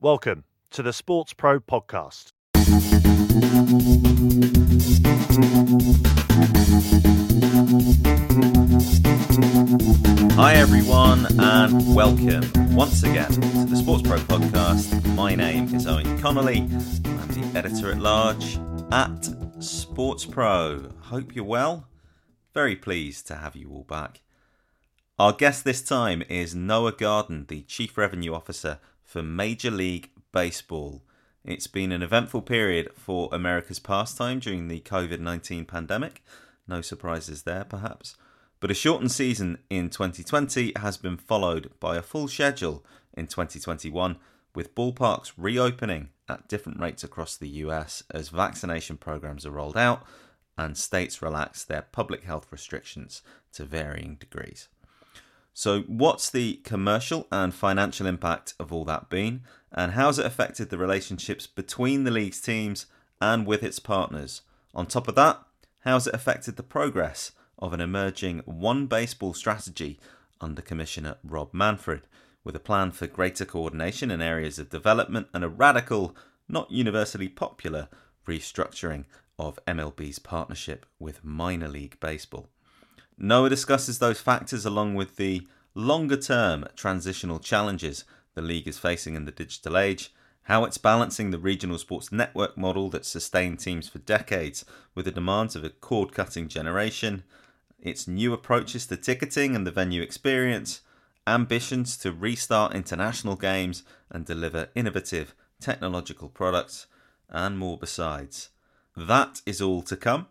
Welcome to the Sports Pro podcast. Hi, everyone, and welcome once again to the Sports Pro podcast. My name is Eoin Connolly. I'm the editor at large at Sports Pro. Hope you're well. Very pleased to have you all back. Our guest this time is Noah Garden, the Chief Revenue Officer for Major League Baseball. It's been an eventful period for America's pastime during the COVID 19 pandemic. No surprises there, perhaps. But a shortened season in 2020 has been followed by a full schedule in 2021, with ballparks reopening at different rates across the US as vaccination programs are rolled out and states relax their public health restrictions to varying degrees. So, what's the commercial and financial impact of all that been, and how's it affected the relationships between the league's teams and with its partners? On top of that, how's it affected the progress of an emerging one baseball strategy under Commissioner Rob Manfred, with a plan for greater coordination in areas of development and a radical, not universally popular, restructuring of MLB's partnership with minor league baseball? Noah discusses those factors along with the longer term transitional challenges the league is facing in the digital age, how it's balancing the regional sports network model that sustained teams for decades with the demands of a cord cutting generation, its new approaches to ticketing and the venue experience, ambitions to restart international games and deliver innovative technological products, and more besides. That is all to come.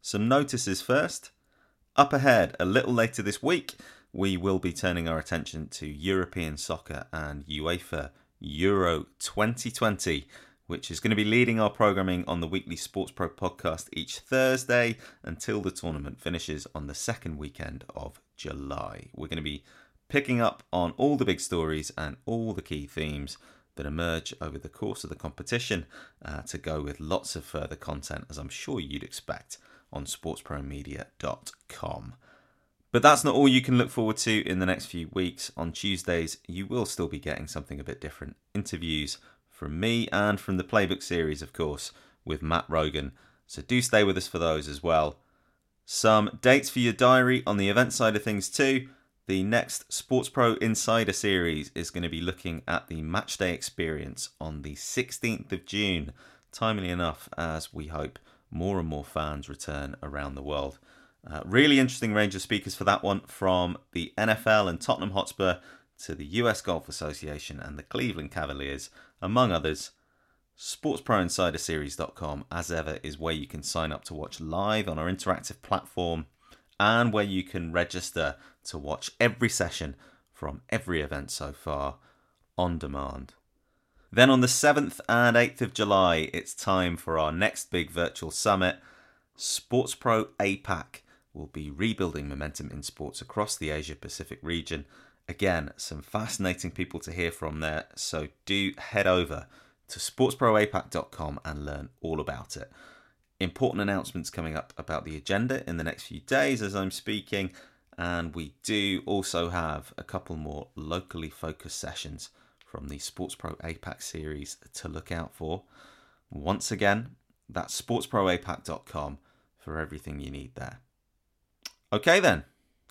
Some notices first. Up ahead, a little later this week, we will be turning our attention to European soccer and UEFA Euro 2020, which is going to be leading our programming on the weekly Sports Pro podcast each Thursday until the tournament finishes on the second weekend of July. We're going to be picking up on all the big stories and all the key themes that emerge over the course of the competition uh, to go with lots of further content, as I'm sure you'd expect on sportspromedia.com. But that's not all you can look forward to in the next few weeks. On Tuesdays, you will still be getting something a bit different interviews from me and from the Playbook series, of course, with Matt Rogan. So do stay with us for those as well. Some dates for your diary on the event side of things, too. The next Sports Pro Insider series is going to be looking at the matchday experience on the 16th of June, timely enough as we hope more and more fans return around the world. Uh, really interesting range of speakers for that one from the NFL and Tottenham Hotspur to the US Golf Association and the Cleveland Cavaliers, among others. SportsProInsiderSeries.com, as ever, is where you can sign up to watch live on our interactive platform and where you can register to watch every session from every event so far on demand. Then on the 7th and 8th of July, it's time for our next big virtual summit, Sports Pro APAC will be rebuilding momentum in sports across the Asia Pacific region. Again, some fascinating people to hear from there, so do head over to sportsproapac.com and learn all about it. Important announcements coming up about the agenda in the next few days as I'm speaking, and we do also have a couple more locally focused sessions from the Sports Pro APAC series to look out for. Once again, that's sportsproapac.com for everything you need there. Okay, then,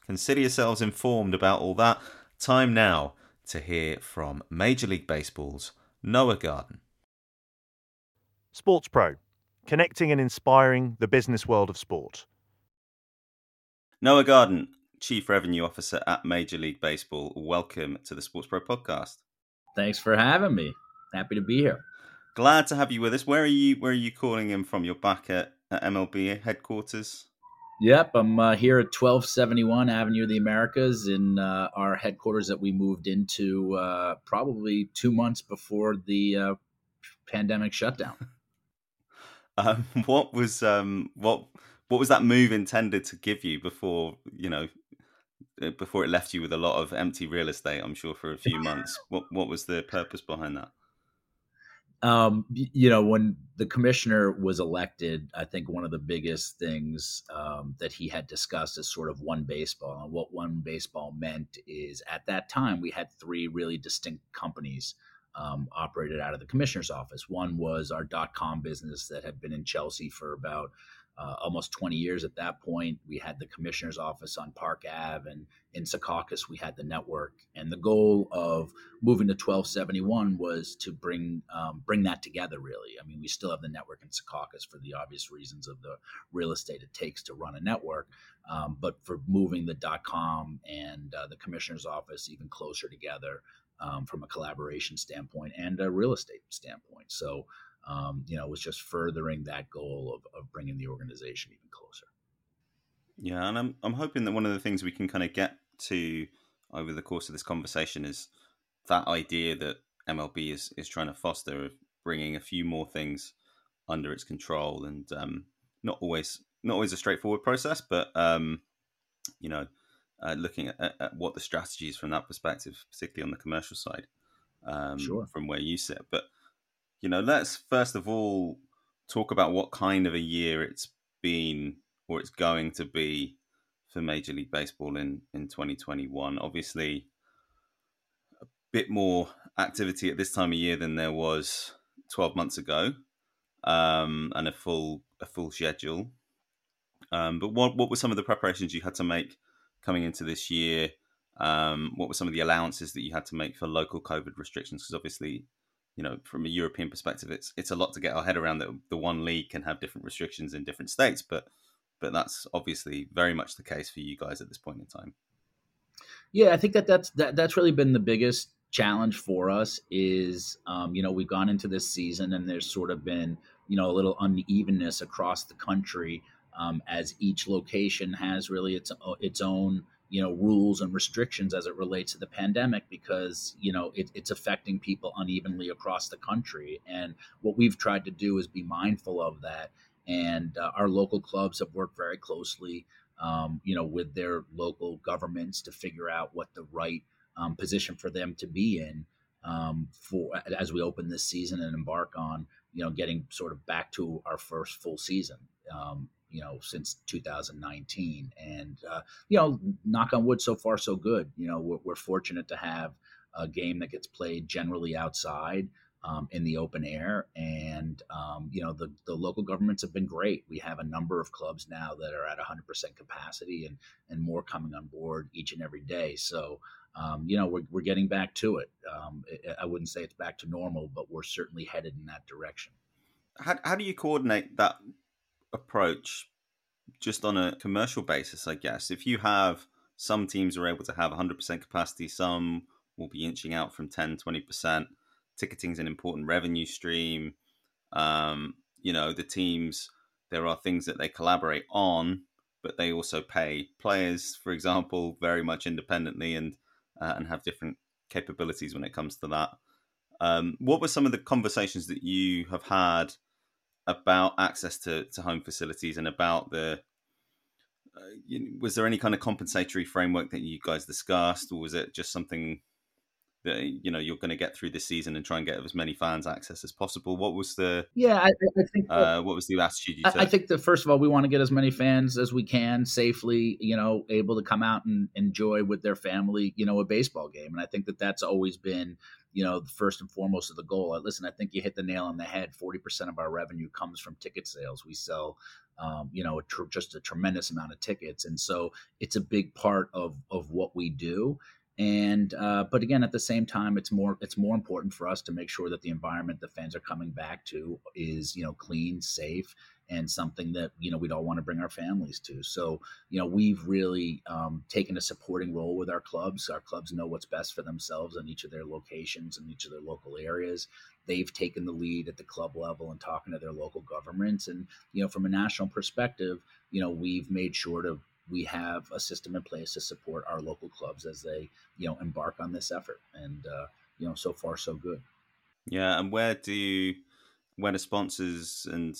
consider yourselves informed about all that. Time now to hear from Major League Baseball's Noah Garden. Sports Pro, connecting and inspiring the business world of sport. Noah Garden, Chief Revenue Officer at Major League Baseball. Welcome to the Sports Pro podcast. Thanks for having me. Happy to be here. Glad to have you with us. Where are you? Where are you calling in from? You're back at, at MLB headquarters. Yep, I'm uh, here at 1271 Avenue of the Americas in uh, our headquarters that we moved into uh, probably two months before the uh, pandemic shutdown. Um, what was um, what what was that move intended to give you before you know before it left you with a lot of empty real estate, I'm sure, for a few months. what what was the purpose behind that? Um, you know, when the commissioner was elected, I think one of the biggest things um, that he had discussed is sort of one baseball. And what one baseball meant is at that time, we had three really distinct companies um, operated out of the commissioner's office. One was our dot com business that had been in Chelsea for about uh, almost 20 years at that point. We had the commissioner's office on Park Ave, and in Secaucus, we had the network. And the goal of moving to 1271 was to bring um, bring that together. Really, I mean, we still have the network in Secaucus for the obvious reasons of the real estate it takes to run a network. Um, but for moving the dot com and uh, the commissioner's office even closer together um, from a collaboration standpoint and a real estate standpoint. So um, you know, was just furthering that goal of, of bringing the organization even closer. Yeah, and I'm I'm hoping that one of the things we can kind of get to over the course of this conversation is that idea that MLB is is trying to foster of bringing a few more things under its control, and um, not always not always a straightforward process, but um, you know, uh, looking at, at, what the strategy is from that perspective, particularly on the commercial side, um, sure. from where you sit. But you know, let's first of all talk about what kind of a year it's been or it's going to be for Major League Baseball in, in 2021. Obviously, a bit more activity at this time of year than there was 12 months ago, um, and a full a full schedule. Um, but what what were some of the preparations you had to make coming into this year? Um, what were some of the allowances that you had to make for local COVID restrictions? Because obviously, you know, from a European perspective, it's it's a lot to get our head around that the one league can have different restrictions in different states, but but that's obviously very much the case for you guys at this point in time. Yeah, I think that that's that, that's really been the biggest challenge for us. Is um, you know we've gone into this season and there's sort of been you know a little unevenness across the country um, as each location has really its its own you know rules and restrictions as it relates to the pandemic because you know it, it's affecting people unevenly across the country. And what we've tried to do is be mindful of that. And uh, our local clubs have worked very closely um, you know with their local governments to figure out what the right um, position for them to be in um, for as we open this season and embark on you know getting sort of back to our first full season. Um, you know since 2019 and uh, you know knock on wood so far so good. You know we're, we're, fortunate to have a game that gets played generally outside um, in the open air. And um, you know the, the local governments have been great. We have a number of clubs now that are at 100% capacity and and more coming on board each and every day. So um, you know we're, we're getting back to it. Um, i wouldn't say it's back to normal but we're certainly headed in that direction. How, how do you coordinate that approach just on a commercial basis, I guess. If you have some teams are able to have 100% capacity, some will be inching out from 10, 20%. Ticketing is an important revenue stream. Um, you know, the teams, there are things that they collaborate on, but they also pay players, for example, very much independently and uh, and have different capabilities when it comes to that. Um, what were some of the conversations that you have had about access to, to home facilities and about the uh, was there any kind of compensatory framework that you guys discussed or was it just something you know you're going to get through this season and try and get as many fans access as possible what was the yeah i, I think uh, what was the attitude you took? I, I think that first of all we want to get as many fans as we can safely you know able to come out and enjoy with their family you know a baseball game and i think that that's always been you know, first and foremost of the goal. Listen, I think you hit the nail on the head. Forty percent of our revenue comes from ticket sales. We sell, um, you know, a tr- just a tremendous amount of tickets, and so it's a big part of of what we do. And uh, but again, at the same time, it's more it's more important for us to make sure that the environment the fans are coming back to is you know clean, safe, and something that you know we'd all want to bring our families to. So you know we've really um, taken a supporting role with our clubs. Our clubs know what's best for themselves in each of their locations and each of their local areas. They've taken the lead at the club level and talking to their local governments. And you know from a national perspective, you know we've made sure to we have a system in place to support our local clubs as they you know embark on this effort. And uh, you know so far so good. Yeah, and where do you, where do sponsors and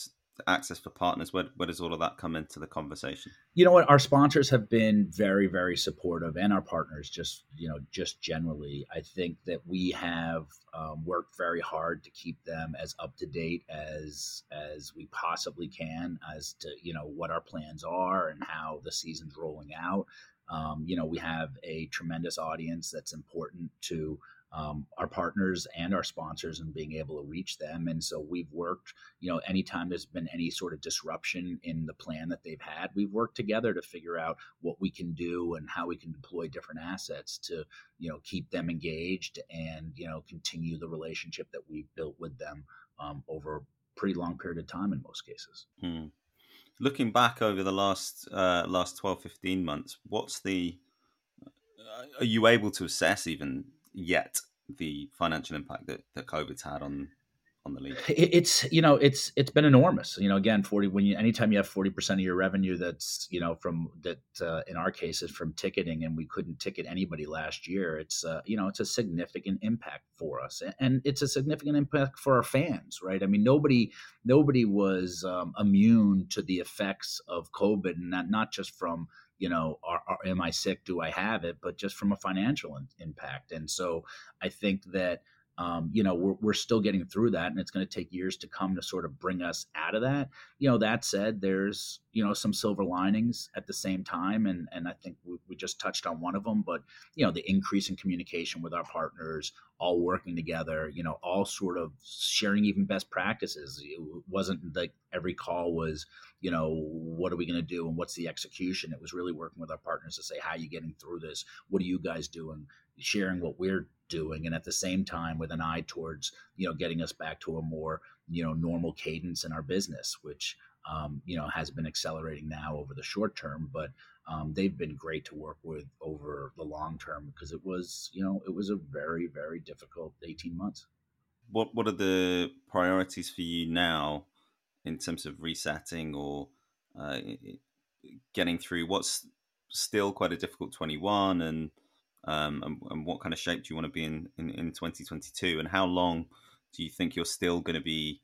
access for partners where, where does all of that come into the conversation? You know what? Our sponsors have been very very supportive and our partners just you know just generally. I think that we have um, worked very hard to keep them as up to date as as we possibly can as to you know what our plans are and how the season's rolling out. Um, you know we have a tremendous audience that's important to um, our partners and our sponsors and being able to reach them. And so we've worked, you know, anytime there's been any sort of disruption in the plan that they've had, we've worked together to figure out what we can do and how we can deploy different assets to, you know, keep them engaged and, you know, continue the relationship that we've built with them um, over a pretty long period of time in most cases. Hmm. Looking back over the last uh, last 12, 15 months, what's the uh, are you able to assess even yet the financial impact that, that COVID's had on on the league? It's you know it's it's been enormous. You know, again, forty when you anytime you have forty percent of your revenue that's you know from that uh, in our case is from ticketing, and we couldn't ticket anybody last year. It's uh, you know it's a significant impact for us, and it's a significant impact for our fans, right? I mean, nobody nobody was um, immune to the effects of COVID, and not not just from you know, are, are, am I sick? Do I have it? But just from a financial in, impact. And so I think that, um, you know, we're, we're still getting through that and it's going to take years to come to sort of bring us out of that. You know, that said, there's, you know, some silver linings at the same time. And, and I think we, we just touched on one of them, but, you know, the increase in communication with our partners, all working together, you know, all sort of sharing even best practices. It wasn't like every call was, you know, what are we going to do and what's the execution? It was really working with our partners to say, how are you getting through this? What are you guys doing? Sharing what we're doing. And at the same time, with an eye towards, you know, getting us back to a more, you know, normal cadence in our business, which, um, you know, has been accelerating now over the short term, but um, they've been great to work with over the long term because it was, you know, it was a very, very difficult 18 months. What What are the priorities for you now in terms of resetting or uh, getting through what's still quite a difficult 21 and, um, and, and what kind of shape do you want to be in, in, in 2022 and how long do you think you're still going to be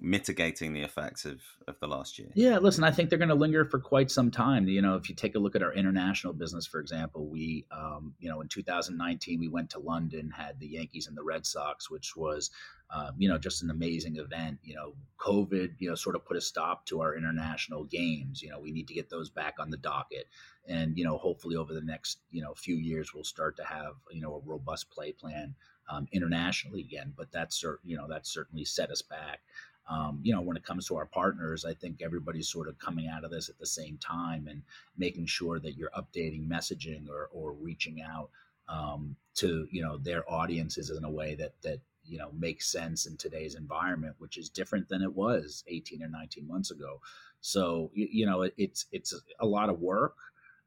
mitigating the effects of, of the last year? Yeah, listen, I think they're going to linger for quite some time. You know, if you take a look at our international business, for example, we, um, you know, in 2019, we went to London, had the Yankees and the Red Sox, which was, um, you know, just an amazing event. You know, COVID, you know, sort of put a stop to our international games. You know, we need to get those back on the docket. And, you know, hopefully over the next, you know, few years, we'll start to have, you know, a robust play plan um, internationally again. But that's, you know, that's certainly set us back um, you know, when it comes to our partners, I think everybody's sort of coming out of this at the same time and making sure that you're updating messaging or, or reaching out um, to you know their audiences in a way that that you know makes sense in today's environment, which is different than it was 18 or 19 months ago. So you, you know, it, it's it's a lot of work.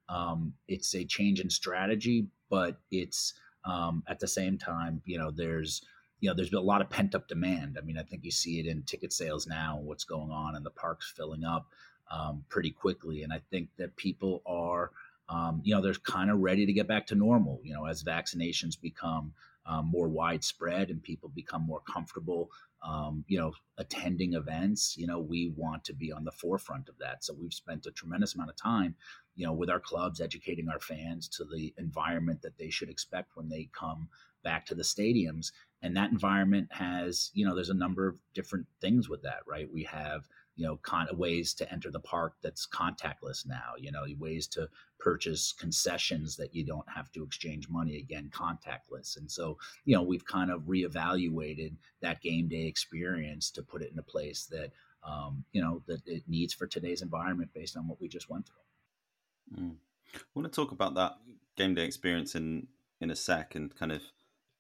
Um, it's a change in strategy, but it's um, at the same time, you know, there's you know, there's been a lot of pent up demand. I mean, I think you see it in ticket sales now, what's going on, and the parks filling up um, pretty quickly. And I think that people are, um, you know, they're kind of ready to get back to normal. You know, as vaccinations become um, more widespread and people become more comfortable, um, you know, attending events, you know, we want to be on the forefront of that. So we've spent a tremendous amount of time, you know, with our clubs, educating our fans to the environment that they should expect when they come back to the stadiums and that environment has you know there's a number of different things with that right we have you know of ways to enter the park that's contactless now you know ways to purchase concessions that you don't have to exchange money again contactless and so you know we've kind of reevaluated that game day experience to put it in a place that um, you know that it needs for today's environment based on what we just went through mm. i want to talk about that game day experience in in a sec and kind of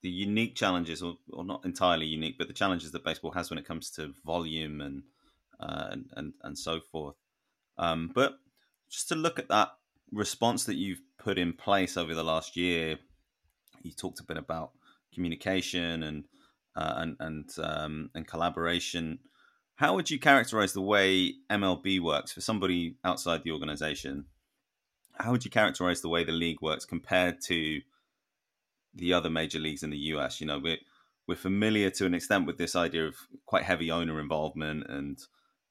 the unique challenges, or, or not entirely unique, but the challenges that baseball has when it comes to volume and uh, and, and and so forth. Um, but just to look at that response that you've put in place over the last year, you talked a bit about communication and uh, and and um, and collaboration. How would you characterize the way MLB works for somebody outside the organization? How would you characterize the way the league works compared to the other major leagues in the US. You know, we're we're familiar to an extent with this idea of quite heavy owner involvement, and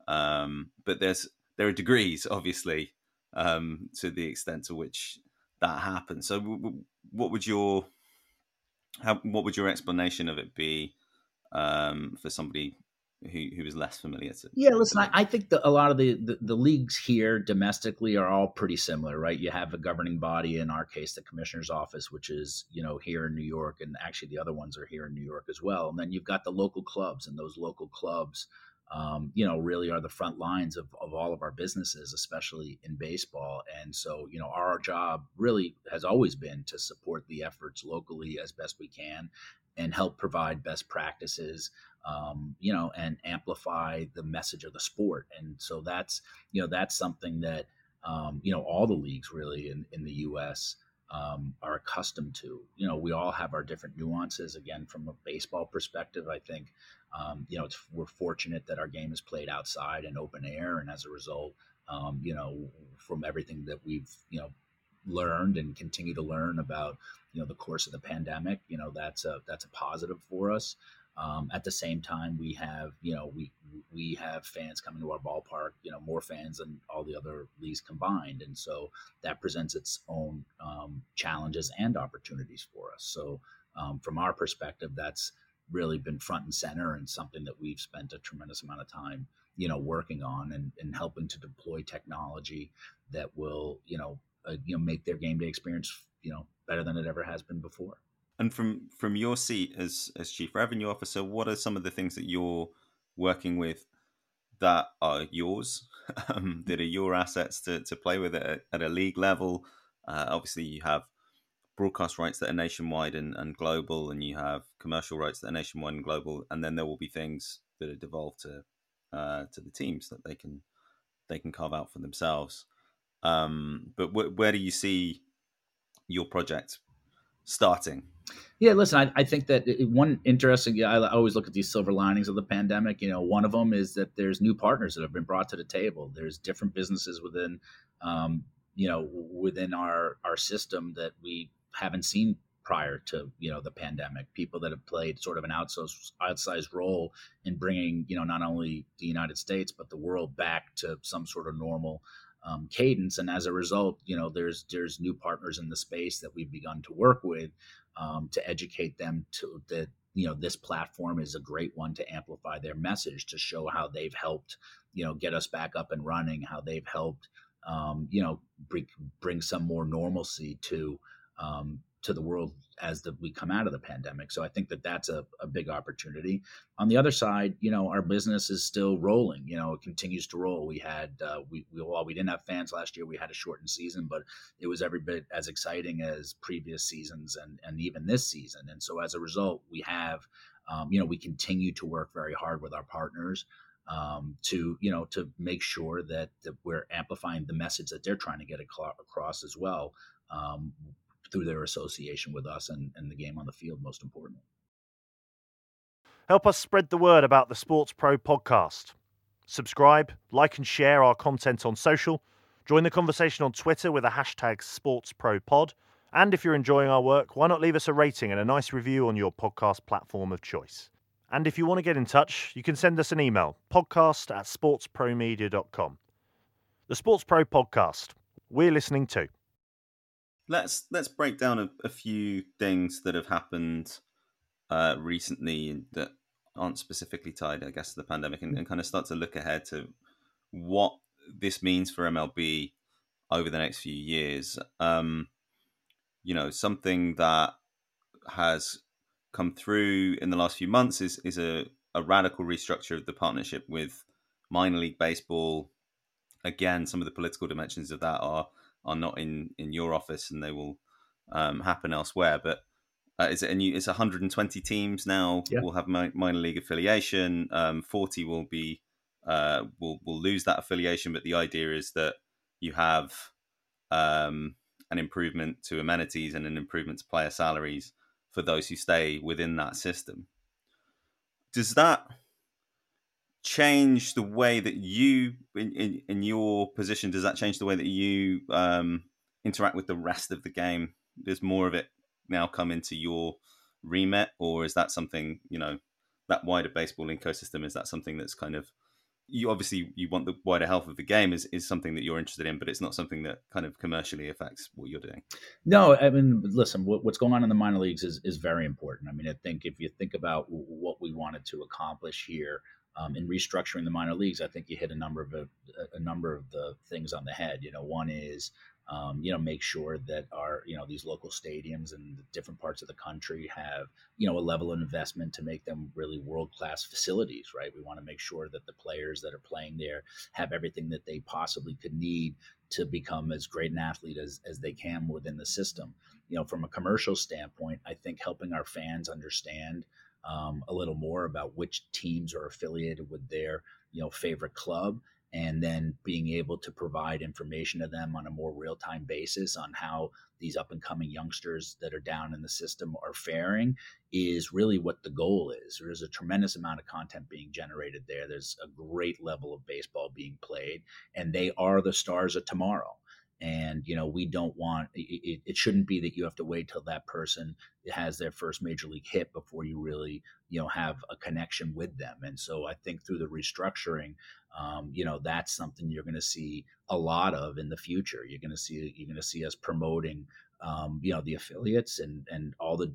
um, but there's there are degrees, obviously, um, to the extent to which that happens. So, w- w- what would your how, what would your explanation of it be um, for somebody who who is less familiar to. Yeah, listen, I, I think that a lot of the, the, the leagues here domestically are all pretty similar, right? You have a governing body, in our case, the commissioner's office, which is you know here in New York, and actually the other ones are here in New York as well. And then you've got the local clubs, and those local clubs, um, you know, really are the front lines of, of all of our businesses, especially in baseball. And so, you know, our job really has always been to support the efforts locally as best we can and help provide best practices um, you know, and amplify the message of the sport. And so that's, you know, that's something that, um, you know, all the leagues really in, in the U.S. Um, are accustomed to. You know, we all have our different nuances. Again, from a baseball perspective, I think, um, you know, we're fortunate that our game is played outside and open air, and as a result, um, you know, from everything that we've, you know, learned and continue to learn about, you know, the course of the pandemic, you know, that's a that's a positive for us. Um, at the same time, we have you know we we have fans coming to our ballpark, you know more fans than all the other leagues combined, and so that presents its own um, challenges and opportunities for us. So um, from our perspective, that's really been front and center and something that we've spent a tremendous amount of time you know working on and, and helping to deploy technology that will you know uh, you know make their game day experience you know better than it ever has been before. And from from your seat as as chief revenue officer, what are some of the things that you're working with that are yours, um, that are your assets to, to play with at, at a league level? Uh, obviously, you have broadcast rights that are nationwide and, and global, and you have commercial rights that are nationwide and global, and then there will be things that are devolved to uh, to the teams that they can they can carve out for themselves. Um, but wh- where do you see your project starting? Yeah, listen, I, I think that one interesting, I always look at these silver linings of the pandemic. You know, one of them is that there's new partners that have been brought to the table. There's different businesses within, um, you know, within our our system that we haven't seen prior to you know the pandemic. People that have played sort of an outsized, role in bringing you know not only the united states but the world back to some sort of normal um, cadence. And as a result you know there's there's new partners in the space that we've begun to work with um, to educate them to that you know this platform is a great one to amplify their message to show how they've helped you know get us back up and running how they've helped um, you know bring, bring some more normalcy to um, to the world as the, we come out of the pandemic. So I think that that's a, a big opportunity. On the other side, you know, our business is still rolling. You know, it continues to roll. We had uh, we, we while we didn't have fans last year, we had a shortened season, but it was every bit as exciting as previous seasons and and even this season. And so as a result, we have um, you know we continue to work very hard with our partners. Um, to you know to make sure that, that we're amplifying the message that they're trying to get across as well um, through their association with us and, and the game on the field, most importantly. Help us spread the word about the Sports Pro podcast. Subscribe, like, and share our content on social. Join the conversation on Twitter with the hashtag SportsProPod. And if you're enjoying our work, why not leave us a rating and a nice review on your podcast platform of choice? And if you want to get in touch, you can send us an email podcast at sportspromedia.com. The Sports Pro Podcast. We're listening too let's let's break down a, a few things that have happened uh, recently that aren't specifically tied, I guess, to the pandemic, and, and, kind of start to look ahead to what this means for MLB over the next few years. Um, you know, something that has come through in the last few months is is a, a radical restructure of the partnership with minor league baseball. Again, some of the political dimensions of that are are not in in your office and they will um, happen elsewhere. But uh, is it a new? It's 120 teams now. Yeah. Will have minor league affiliation. Um, 40 will be uh, will will lose that affiliation. But the idea is that you have um, an improvement to amenities and an improvement to player salaries for those who stay within that system. Does that change the way that you in, in, in your position does that change the way that you um, interact with the rest of the game? Does more of it now come into your remit or is that something you know that wider baseball ecosystem is that something that's kind of you obviously you want the wider health of the game is, is something that you're interested in but it's not something that kind of commercially affects what you're doing? No i mean listen what, what's going on in the minor leagues is, is very important. I mean i think if you think about what we wanted to accomplish here um, in restructuring the minor leagues, I think you hit a number of a, a number of the things on the head. You know, one is um, you know make sure that our you know these local stadiums and different parts of the country have you know a level of investment to make them really world class facilities. Right, we want to make sure that the players that are playing there have everything that they possibly could need to become as great an athlete as, as they can within the system. You know, from a commercial standpoint, I think helping our fans understand um, a little more about which teams are affiliated with their you know favorite club and then being able to provide information to them on a more real time basis on how these up and coming youngsters that are down in the system are faring is really what the goal is. There's a tremendous amount of content being generated there. There's a great level of baseball being played, and they are the stars of tomorrow and you know we don't want it, it, shouldn't be that you have to wait till that person has their first major league hit before you really you know have a connection with them. And so i think through the restructuring um, you know that's something you're going to see a lot of in the future. You're going to see you're going to see us promoting um, you know the affiliates and and all the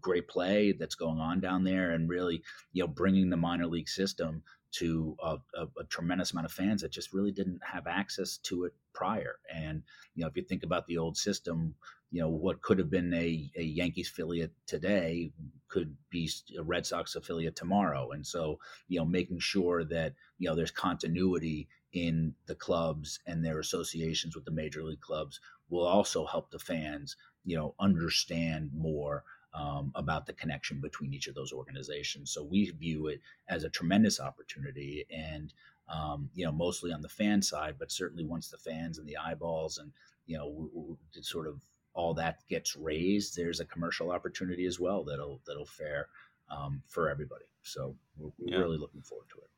great play that's going on down there and really you know bringing the minor league system to a, a, a, tremendous amount of fans that just really didn't have access to it prior. And you know, if you think about the old system, you know what could have been a, a Yankees affiliate today could be a Red Sox affiliate tomorrow. And so, you know, making sure that you know there's continuity in the clubs and their associations with the major league clubs will also help the fans, you know, understand more um, about the connection between each of those organizations. So we view it as a tremendous opportunity, and um, you know, mostly on the fan side, but certainly once the fans and the eyeballs and you know, w- w- sort of all that gets raised, there's a commercial opportunity as well that'll that'll fare um, for everybody. So we're, we're yeah. really looking forward to it.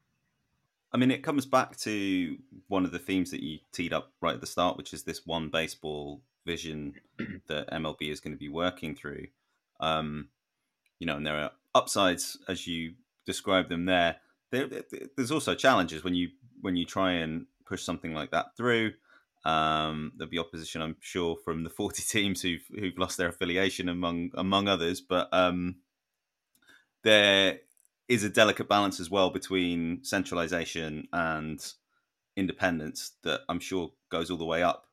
I mean, it comes back to one of the themes that you teed up right at the start, which is this one baseball vision that MLB is going to be working through. Um, you know, and there are upsides as you describe them there. there. There's also challenges when you when you try and push something like that through. Um, there'll be opposition, I'm sure, from the 40 teams who've who've lost their affiliation, among among others. But um, there is a delicate balance as well between centralization and independence that I'm sure goes all the way up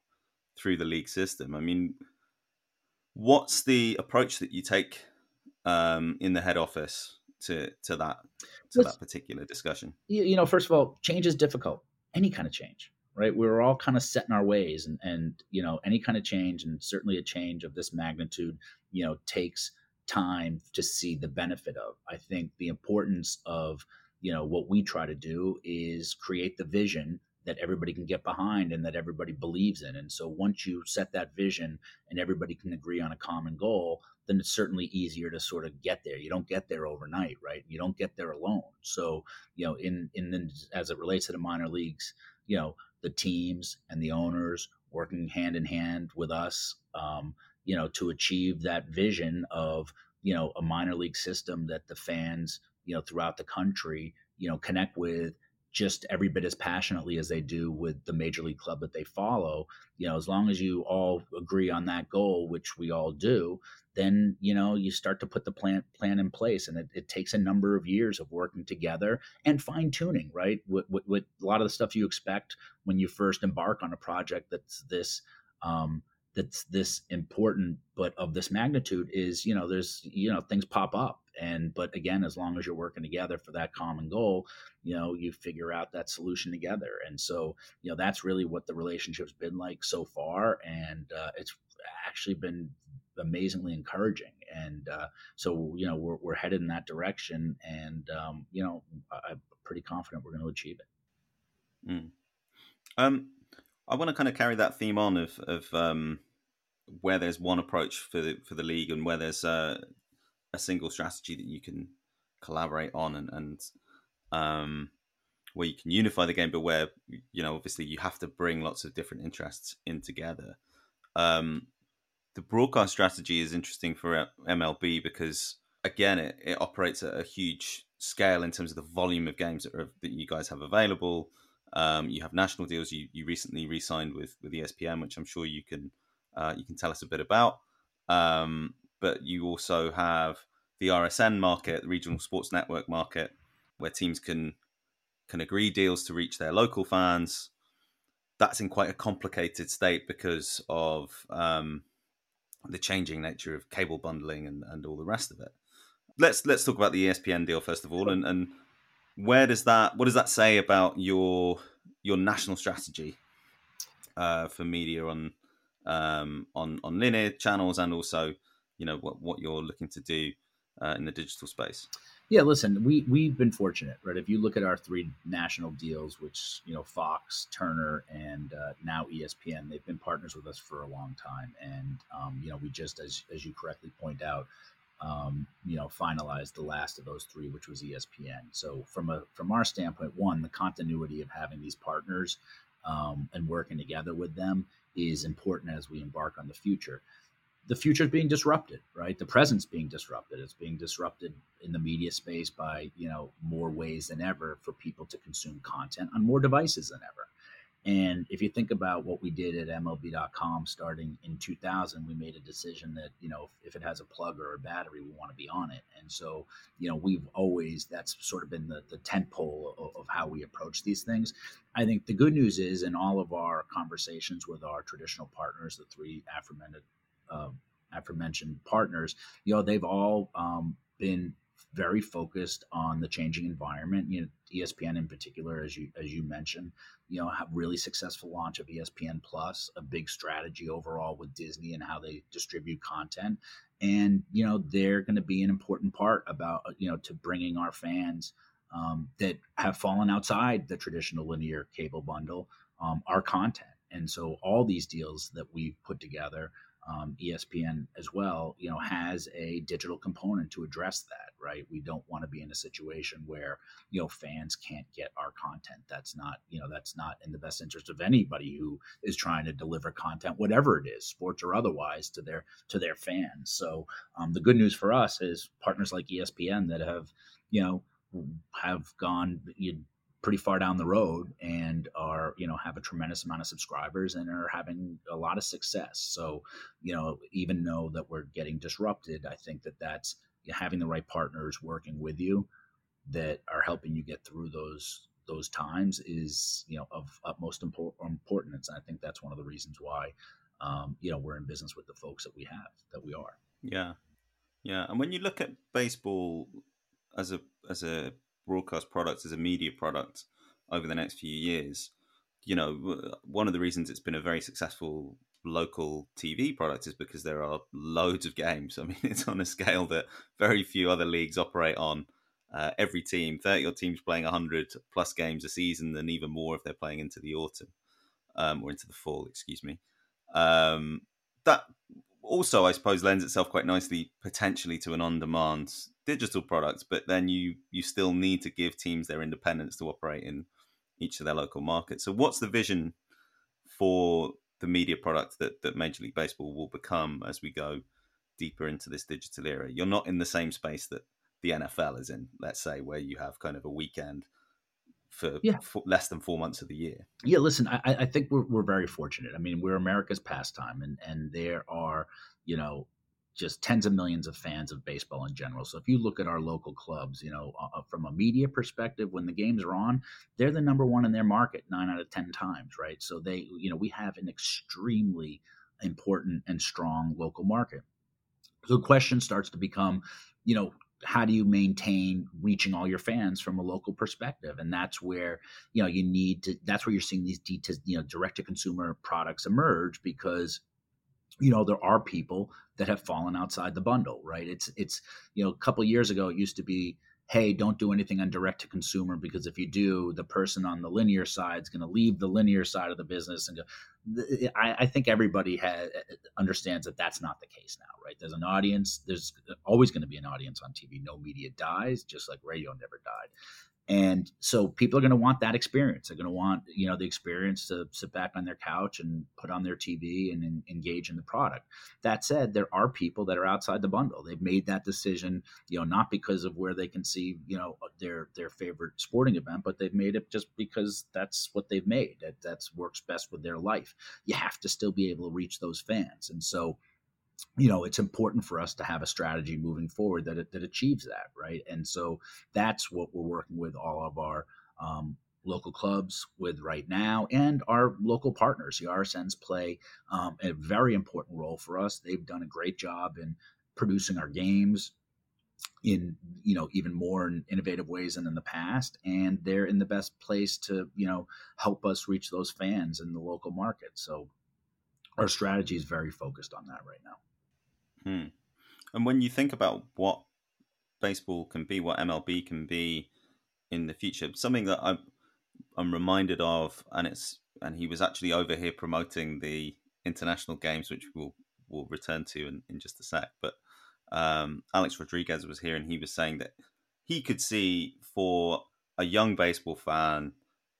through the league system. I mean, What's the approach that you take um, in the head office to to that to that particular discussion? You know, first of all, change is difficult. Any kind of change, right? We're all kind of set in our ways, and and you know, any kind of change, and certainly a change of this magnitude, you know, takes time to see the benefit of. I think the importance of you know what we try to do is create the vision that everybody can get behind and that everybody believes in. And so once you set that vision and everybody can agree on a common goal, then it's certainly easier to sort of get there. You don't get there overnight, right? You don't get there alone. So, you know, in in as it relates to the minor leagues, you know, the teams and the owners working hand in hand with us, um, you know, to achieve that vision of you know a minor league system that the fans you know throughout the country you know connect with just every bit as passionately as they do with the major league club that they follow you know as long as you all agree on that goal which we all do then you know you start to put the plan plan in place. And it, it takes a number of years of working together and fine tuning right? With, with, with, a lot of the stuff you expect when you first embark on a project that's this um, that's this important but of this magnitude is you know there's you know things pop up and but again as long as you're working together for that common goal you know you figure out that solution together. And so you know that's really what the relationship's been like so far and uh, it's actually been amazingly encouraging. And uh, so you know we're, we're headed in that direction and um, you know I, am pretty confident we're going to achieve it. Mm. um, i want to kind of carry that theme on of, of um, where there's one approach for the for the league and where there's a, a single strategy that you can collaborate on and, and um, where you can unify the game, but where you know obviously you have to bring lots of different interests in together. Um, the broadcast strategy is interesting for MLB because again it, it operates at a huge scale in terms of the volume of games that, are, that you guys have available. Um, you have national deals. You, you recently re-signed with with ESPN, which I'm sure you can uh, you can tell us a bit about. Um, but you also have the RSN market, the regional sports network market, where teams can can agree deals to reach their local fans. That's in quite a complicated state because of um, the changing nature of cable bundling and, and all the rest of it. Let's let's talk about the ESPN deal first of all, and, and where does that what does that say about your your national strategy uh, for media on um, on on linear channels and also you know what what you're looking to do uh, in the digital space? Yeah, listen, we we've been fortunate, right? If you look at our three national deals, which you know Fox, Turner, and uh, now ESPN, they've been partners with us for a long time, and um, you know we just, as as you correctly point out, um, you know, finalized the last of those three, which was ESPN. So from a from our standpoint, one, the continuity of having these partners um, and working together with them is important as we embark on the future the future is being disrupted, right? The present's being disrupted. It's being disrupted in the media space by, you know, more ways than ever for people to consume content on more devices than ever. And if you think about what we did at MLB.com starting in 2000, we made a decision that, you know, if, if it has a plug or a battery, we want to be on it. And so, you know, we've always, that's sort of been the, the tent pole of, of how we approach these things. I think the good news is in all of our conversations with our traditional partners, the three aforementioned uh, aforementioned partners, you know, they've all um, been very focused on the changing environment. You know, ESPN in particular, as you as you mentioned, you know, have really successful launch of ESPN Plus, a big strategy overall with Disney and how they distribute content, and you know, they're going to be an important part about you know to bringing our fans um, that have fallen outside the traditional linear cable bundle um, our content. And so all these deals that we've put together um, ESPN as well, you know, has a digital component to address that, right? We don't want to be in a situation where, you know, fans can't get our content. That's not, you know, that's not in the best interest of anybody who is trying to deliver content, whatever it is, sports or otherwise, to their to their fans. So um, the good news for us is partners like ESPN that have, you know, have gone you pretty far down the road and are you know have a tremendous amount of subscribers and are having a lot of success. So you know even though that we're getting disrupted i think that that's having the right partners working with you that are helping you get through those those times is you know of utmost importance. And i think that's one of the reasons why um, you know we're in business with the folks that we have that we are. Yeah. Yeah. And when you look at baseball as a as a broadcast product as a media product over the next few years, you know, one of the reasons it's been a very successful local TV product is because there are loads of games. I mean, it's on a scale that very few other leagues operate on. Uh, every team, 30 odd teams playing 100 plus games a season, and even more if they're playing into the autumn um, or into the fall, excuse me. Um, that also, I suppose, lends itself quite nicely potentially to an on demand digital product, but then you you still need to give teams their independence to operate in each of their local markets. So, what's the vision for the media product that that Major League Baseball will become as we go deeper into this digital era? You're not in the same space that the NFL is in, let's say, where you have kind of a weekend for, yeah. for less than four months of the year. Yeah, listen, I, I think we're, we're very fortunate. I mean, we're America's pastime, and and there are you know just tens of millions of fans of baseball in general. So if you look at our local clubs, you know, uh, uh, from a media perspective, when the games are on, they're the number one in their market nine out of 10 times, right? So they, you know, we have an extremely important and strong local market. So the question starts to become, you know, how do you maintain reaching all your fans from a local perspective? And that's where you know you need to that's where you're seeing these d you know direct to consumer products emerge because you know there are people that have fallen outside the bundle right? It's it's you know a couple years ago it used to be hey don't do anything on direct to consumer because if you do the person on the linear side is going to leave the linear side of the business and go I, I think everybody has, eh, eh, understands that that's not the case now right? There's an audience there's always going to be an audience on tv no media dies just like radio never died and so people are going to want that experience. They're going to want you know the experience to sit back on their couch and put on their tv and, and, engage in the product. That said there are people that are outside the bundle. They've made that decision you know not because of where they can see you know their their favorite sporting event but they've made it just because that's what they've made that that's works best with their life. You have to still be able to reach those fans. And so you know it's important for us to have a strategy moving forward that that achieves that right? And so that's what we're working with all of our um, local clubs with right now and our local partners. The rsns play um, a very important role for us. They've done a great job in producing our games in you know even more innovative ways than in the past and they're in the best place to you know help us reach those fans in the local market. So our strategy is very focused on that right now Hmm. And when you think about what baseball can be, what MLB can be in the future, something that I'm I'm reminded of, and it's and he was actually over here promoting the international games, which we'll we'll return to in, in just a sec. But um, Alex Rodriguez was here, and he was saying that he could see for a young baseball fan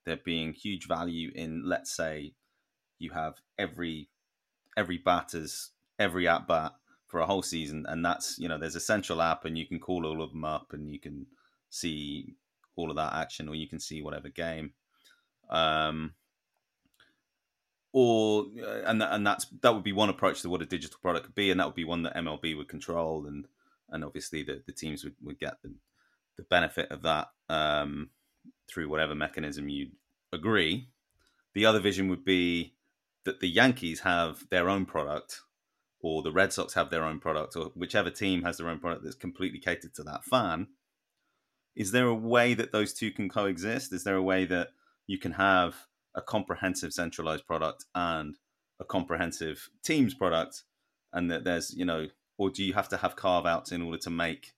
there being huge value in, let's say, you have every every batter's every at bat for a whole season, and that's you know there's a central app, and you can call all of them up, and you can see all of that action, or you can see whatever game. Um, or uh, and and that's that would be one approach to what a digital product could be, and that would be one that MLB would control, and and obviously the, the teams would, would get the, the benefit of that um, through whatever mechanism you agree. The other vision would be that the Yankees have their own product or the Red Sox have their own product, or whichever team has their own product that's completely catered to that fan. Is there a way that those two can coexist? Is there a way that you can have a comprehensive centralized product and a comprehensive teams product, and that there's, you know, or do you have to have carve outs in order to make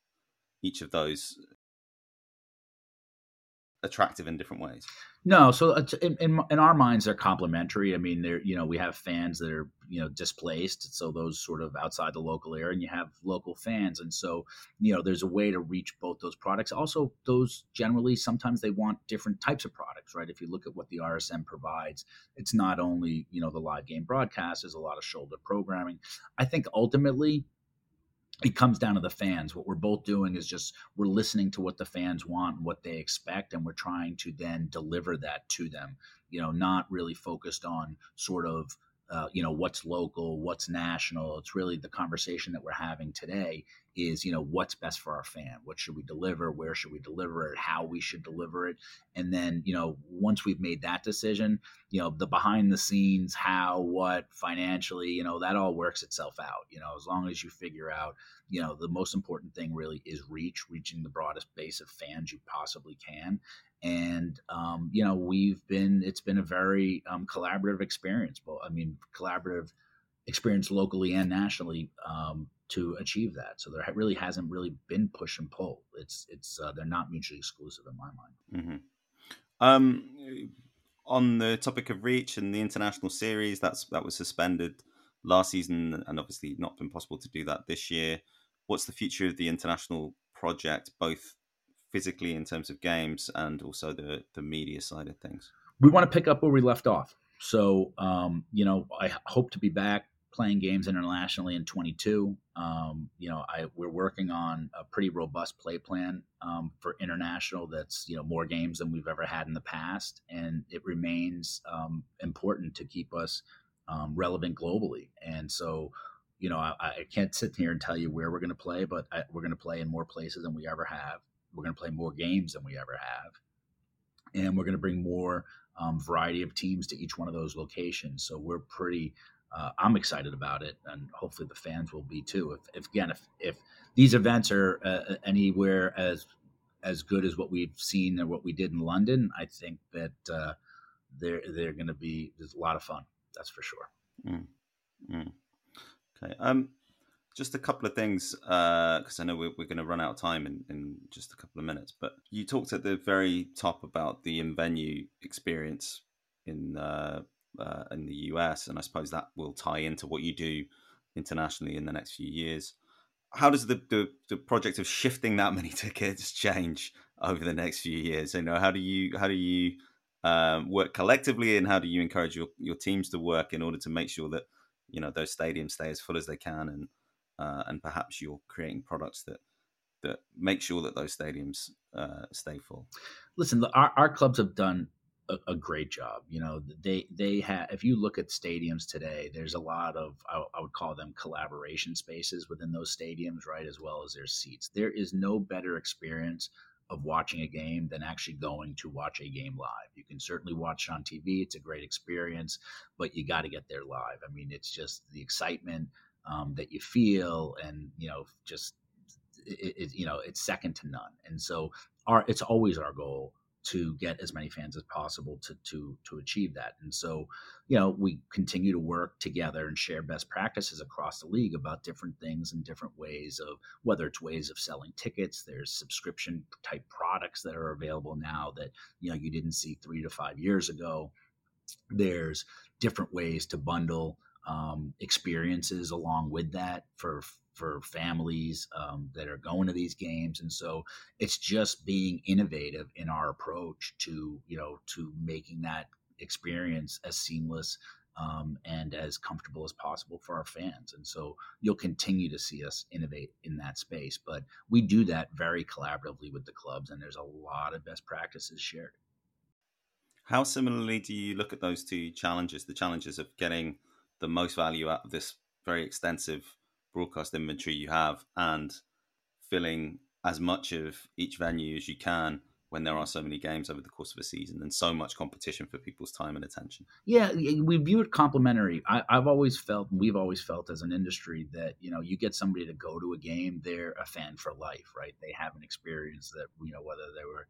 each of those attractive in different ways? No, so uh, in, in, in our minds they're complementary. I mean, they're you know we have fans that are you know displaced, so those sort of outside the local area, and you have local fans, and so you know there's a way to reach both those products. Also, those generally sometimes they want different types of products, right? If you look at what the RSN provides, it's not only you know the live game broadcast, there's a lot of shoulder programming. I think ultimately it comes down to the fans. What we're both doing is just we're listening to what the fans want, and what they expect, and we're trying to then deliver that to them. You know, not really focused on sort of uh, you know what's local, what's national. It's really the conversation that we're having today is you know what's best for our fan what should we deliver where should we deliver it how we should deliver it and then you know once we've made that decision you know the behind the scenes how what financially you know that all works itself out you know as long as you figure out you know the most important thing really is reach reaching the broadest base of fans you possibly can and um, you know we've been it's been a very um, collaborative experience but i mean collaborative experience locally and nationally um, to achieve that. So there really hasn't really been push and pull. It's it's uh, they're not mutually exclusive in my mind. Mm-hmm. Um, on the topic of reach and the international series, that's that was suspended last season, and obviously not been possible to do that this year. What's the future of the international project, both physically in terms of games and also the the media side of things? We want to pick up where we left off. So, um, you know, I hope to be back playing games internationally in 22. Um, you know, I we're working on a pretty robust play plan um, for international. That's you know more games than we've ever had in the past, and it remains um, important to keep us um, relevant globally. And so, you know, I, I, can't sit here and tell you where we're going to play, but I, we're going to play in more places than we ever have. We're going to play more games than we ever have, and we're going to bring more um, variety of teams to each one of those locations. So we're pretty uh, I'm excited about it, and hopefully the fans will be too. If, if again, if if these events are uh, anywhere as as good as what we've seen or what we did in London, I think that uh, they're they're going to be a lot of fun. That's for sure. Mm. Mm. Okay. Um, just a couple of things because uh, I know we're, we're going to run out of time in, in just a couple of minutes. But you talked at the very top about the in venue experience in uh, uh, in the US, and I suppose that will tie into what you do internationally in the next few years. How does the, the, the project of shifting that many tickets change over the next few years? You know, how do you how do you um, work collectively, and how do you encourage your, your teams to work in order to make sure that you know those stadiums stay as full as they can, and uh, and perhaps you're creating products that that make sure that those stadiums uh, stay full. Listen, our, our clubs have done a, a, great job. You know, they they have. If you look at stadiums today, there's a lot of I, I, would call them collaboration spaces within those stadiums, right? As well as their seats. There is no better experience of watching a game than actually going to watch a game live. You can certainly watch it on TV; it's a great experience, but you got to get there live. I mean, it's just the excitement um, that you feel, and you know, just it, it, you know, it's second to none. And so, our it's always our goal to get as many fans as possible to to to achieve that. And so, you know, we continue to work together and share best practices across the league about different things and different ways of whether it's ways of selling tickets. There's subscription type products that are available now that you know you didn't see three to five years ago. There's different ways to bundle um, experiences along with that for for families um, that are going to these games. And so it's just being innovative in our approach to you know to making that experience as seamless um, and as comfortable as possible for our fans. And so you'll continue to see us innovate in that space. But we do that very collaboratively with the clubs and there's a lot of best practices shared. How similarly do you look at those two challenges the challenges of getting the most value out of this very extensive broadcast inventory you have and filling as much of each venue as you can when there are so many games over the course of a season and so much competition for people's time and attention. Yeah, we view it complementary. I, have always felt, we've always felt as an industry, that you know, you get somebody to go to a game, they're a fan for life, right? They have an experience that you know, whether they were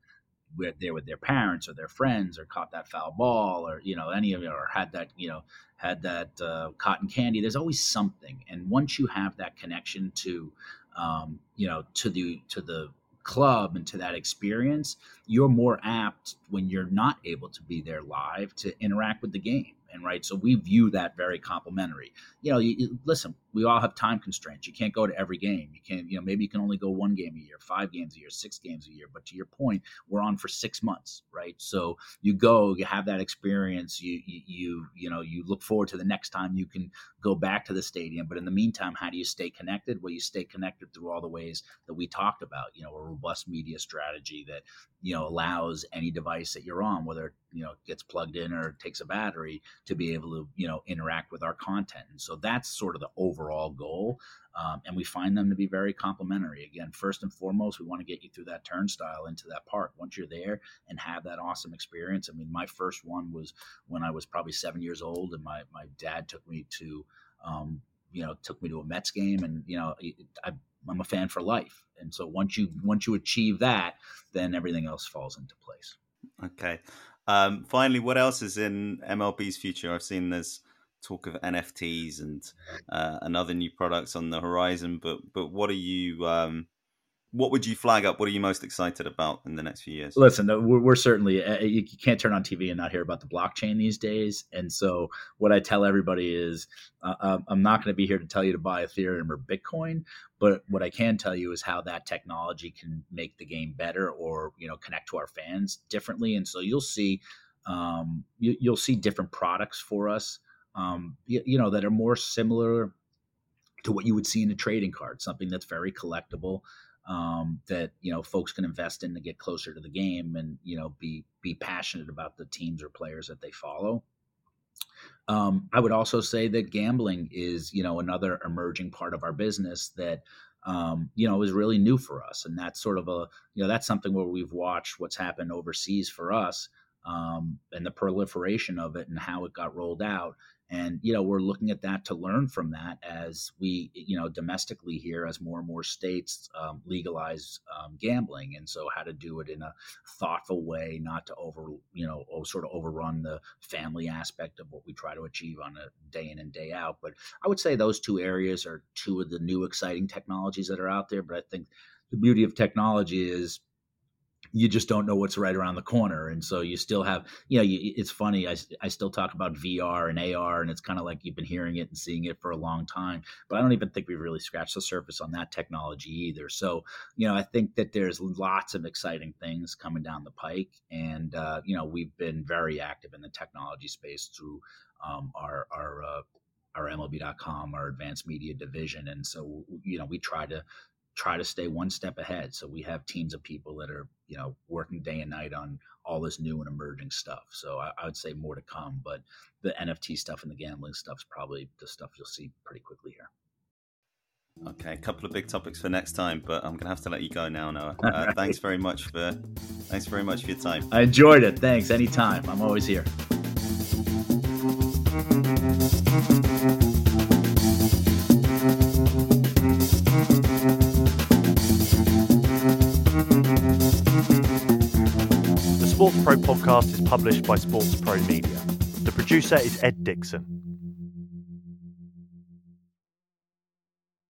there with their parents or their friends or caught that foul ball or you know any of it or had that you know had that uh, cotton candy. There's always something. And once you have that connection to um, you know to the to the club and to that experience you're more apt when you're not able to be there live to interact with the game and right so we view that very complimentary. You know you, you, listen we all have time constraints. You can't go to every game. You can't you know maybe you can only go one game a year five games a year six games a year but to your point we're on for six months right? So you go you have that experience you you you, you know you look forward to the next time you can go back to the stadium but in the meantime how do you stay connected? Well you stay connected through all the ways that we talked about you know a robust media strategy that you know allows any device that you're on whether you know gets plugged in or takes a battery to be able to you know interact with our content. And so that's sort of the overall goal um, and we find them to be very complementary again first and foremost we want to get you through that turnstile into that park. Once you're there and have that awesome experience i mean my first one was when i was probably seven years old and my, my dad took me to um, you know took me to a mets game and you know I, i'm a fan for life. And so once you once you achieve that then everything else falls into place. Okay um, finally, what else is in MLB's future? I've seen there's talk of NFTs and uh, and other new products on the horizon. But but what are you um, what would you flag up? What are you most excited about in the next few years? Listen, we're, we're certainly uh, you can't turn on TV and not hear about the blockchain these days. And so, what I tell everybody is, uh, I'm not going to be here to tell you to buy Ethereum or Bitcoin, but what I can tell you is how that technology can make the game better, or you know, connect to our fans differently. And so, you'll see, um, you, will see different products for us, um, you, you know, that are more similar to what you would see in a trading card, something that's very collectible um, that you know folks can invest in to get closer to the game and you know be be passionate about the teams or players that they follow. Um, I would also say that gambling is you know another emerging part of our business that um, you know is really new for us, and that's sort of a you know that's something where we've watched what's happened overseas for us um, and the proliferation of it and how it got rolled out and you know we're looking at that to learn from that as we you know domestically here as more and more states um, legalize um, gambling. And so how to do it in a thoughtful way not to over you know sort of overrun the family aspect of what we try to achieve on a day in and day out. But i would say those two areas are two of the new exciting technologies that are out there. But i think the beauty of technology is you just don't know what's right around the corner and so you still have you know you, it's funny I, I still talk about vr and ar and it's kind of like you've been hearing it and seeing it for a long time but i don't even think we've really scratched the surface on that technology either so you know i think that there's lots of exciting things coming down the pike and uh, you know we've been very active in the technology space through um, our our uh, our MLB.com, our advanced media division. And so, you know, we try to try to stay one step ahead. So we have teams of people that are, you know, working day and night on all this new and emerging stuff. So I, I would say more to come, but the NFT stuff and the gambling stuff is probably the stuff you'll see pretty quickly here. Okay, a couple of big topics for next time, but I'm gonna have to let you go now, Noah. Uh, thanks very much for thanks very much for your time. I enjoyed it. Thanks. Anytime. I'm always here. Podcast is published by SportsPro Media. The producer is Ed Dixon.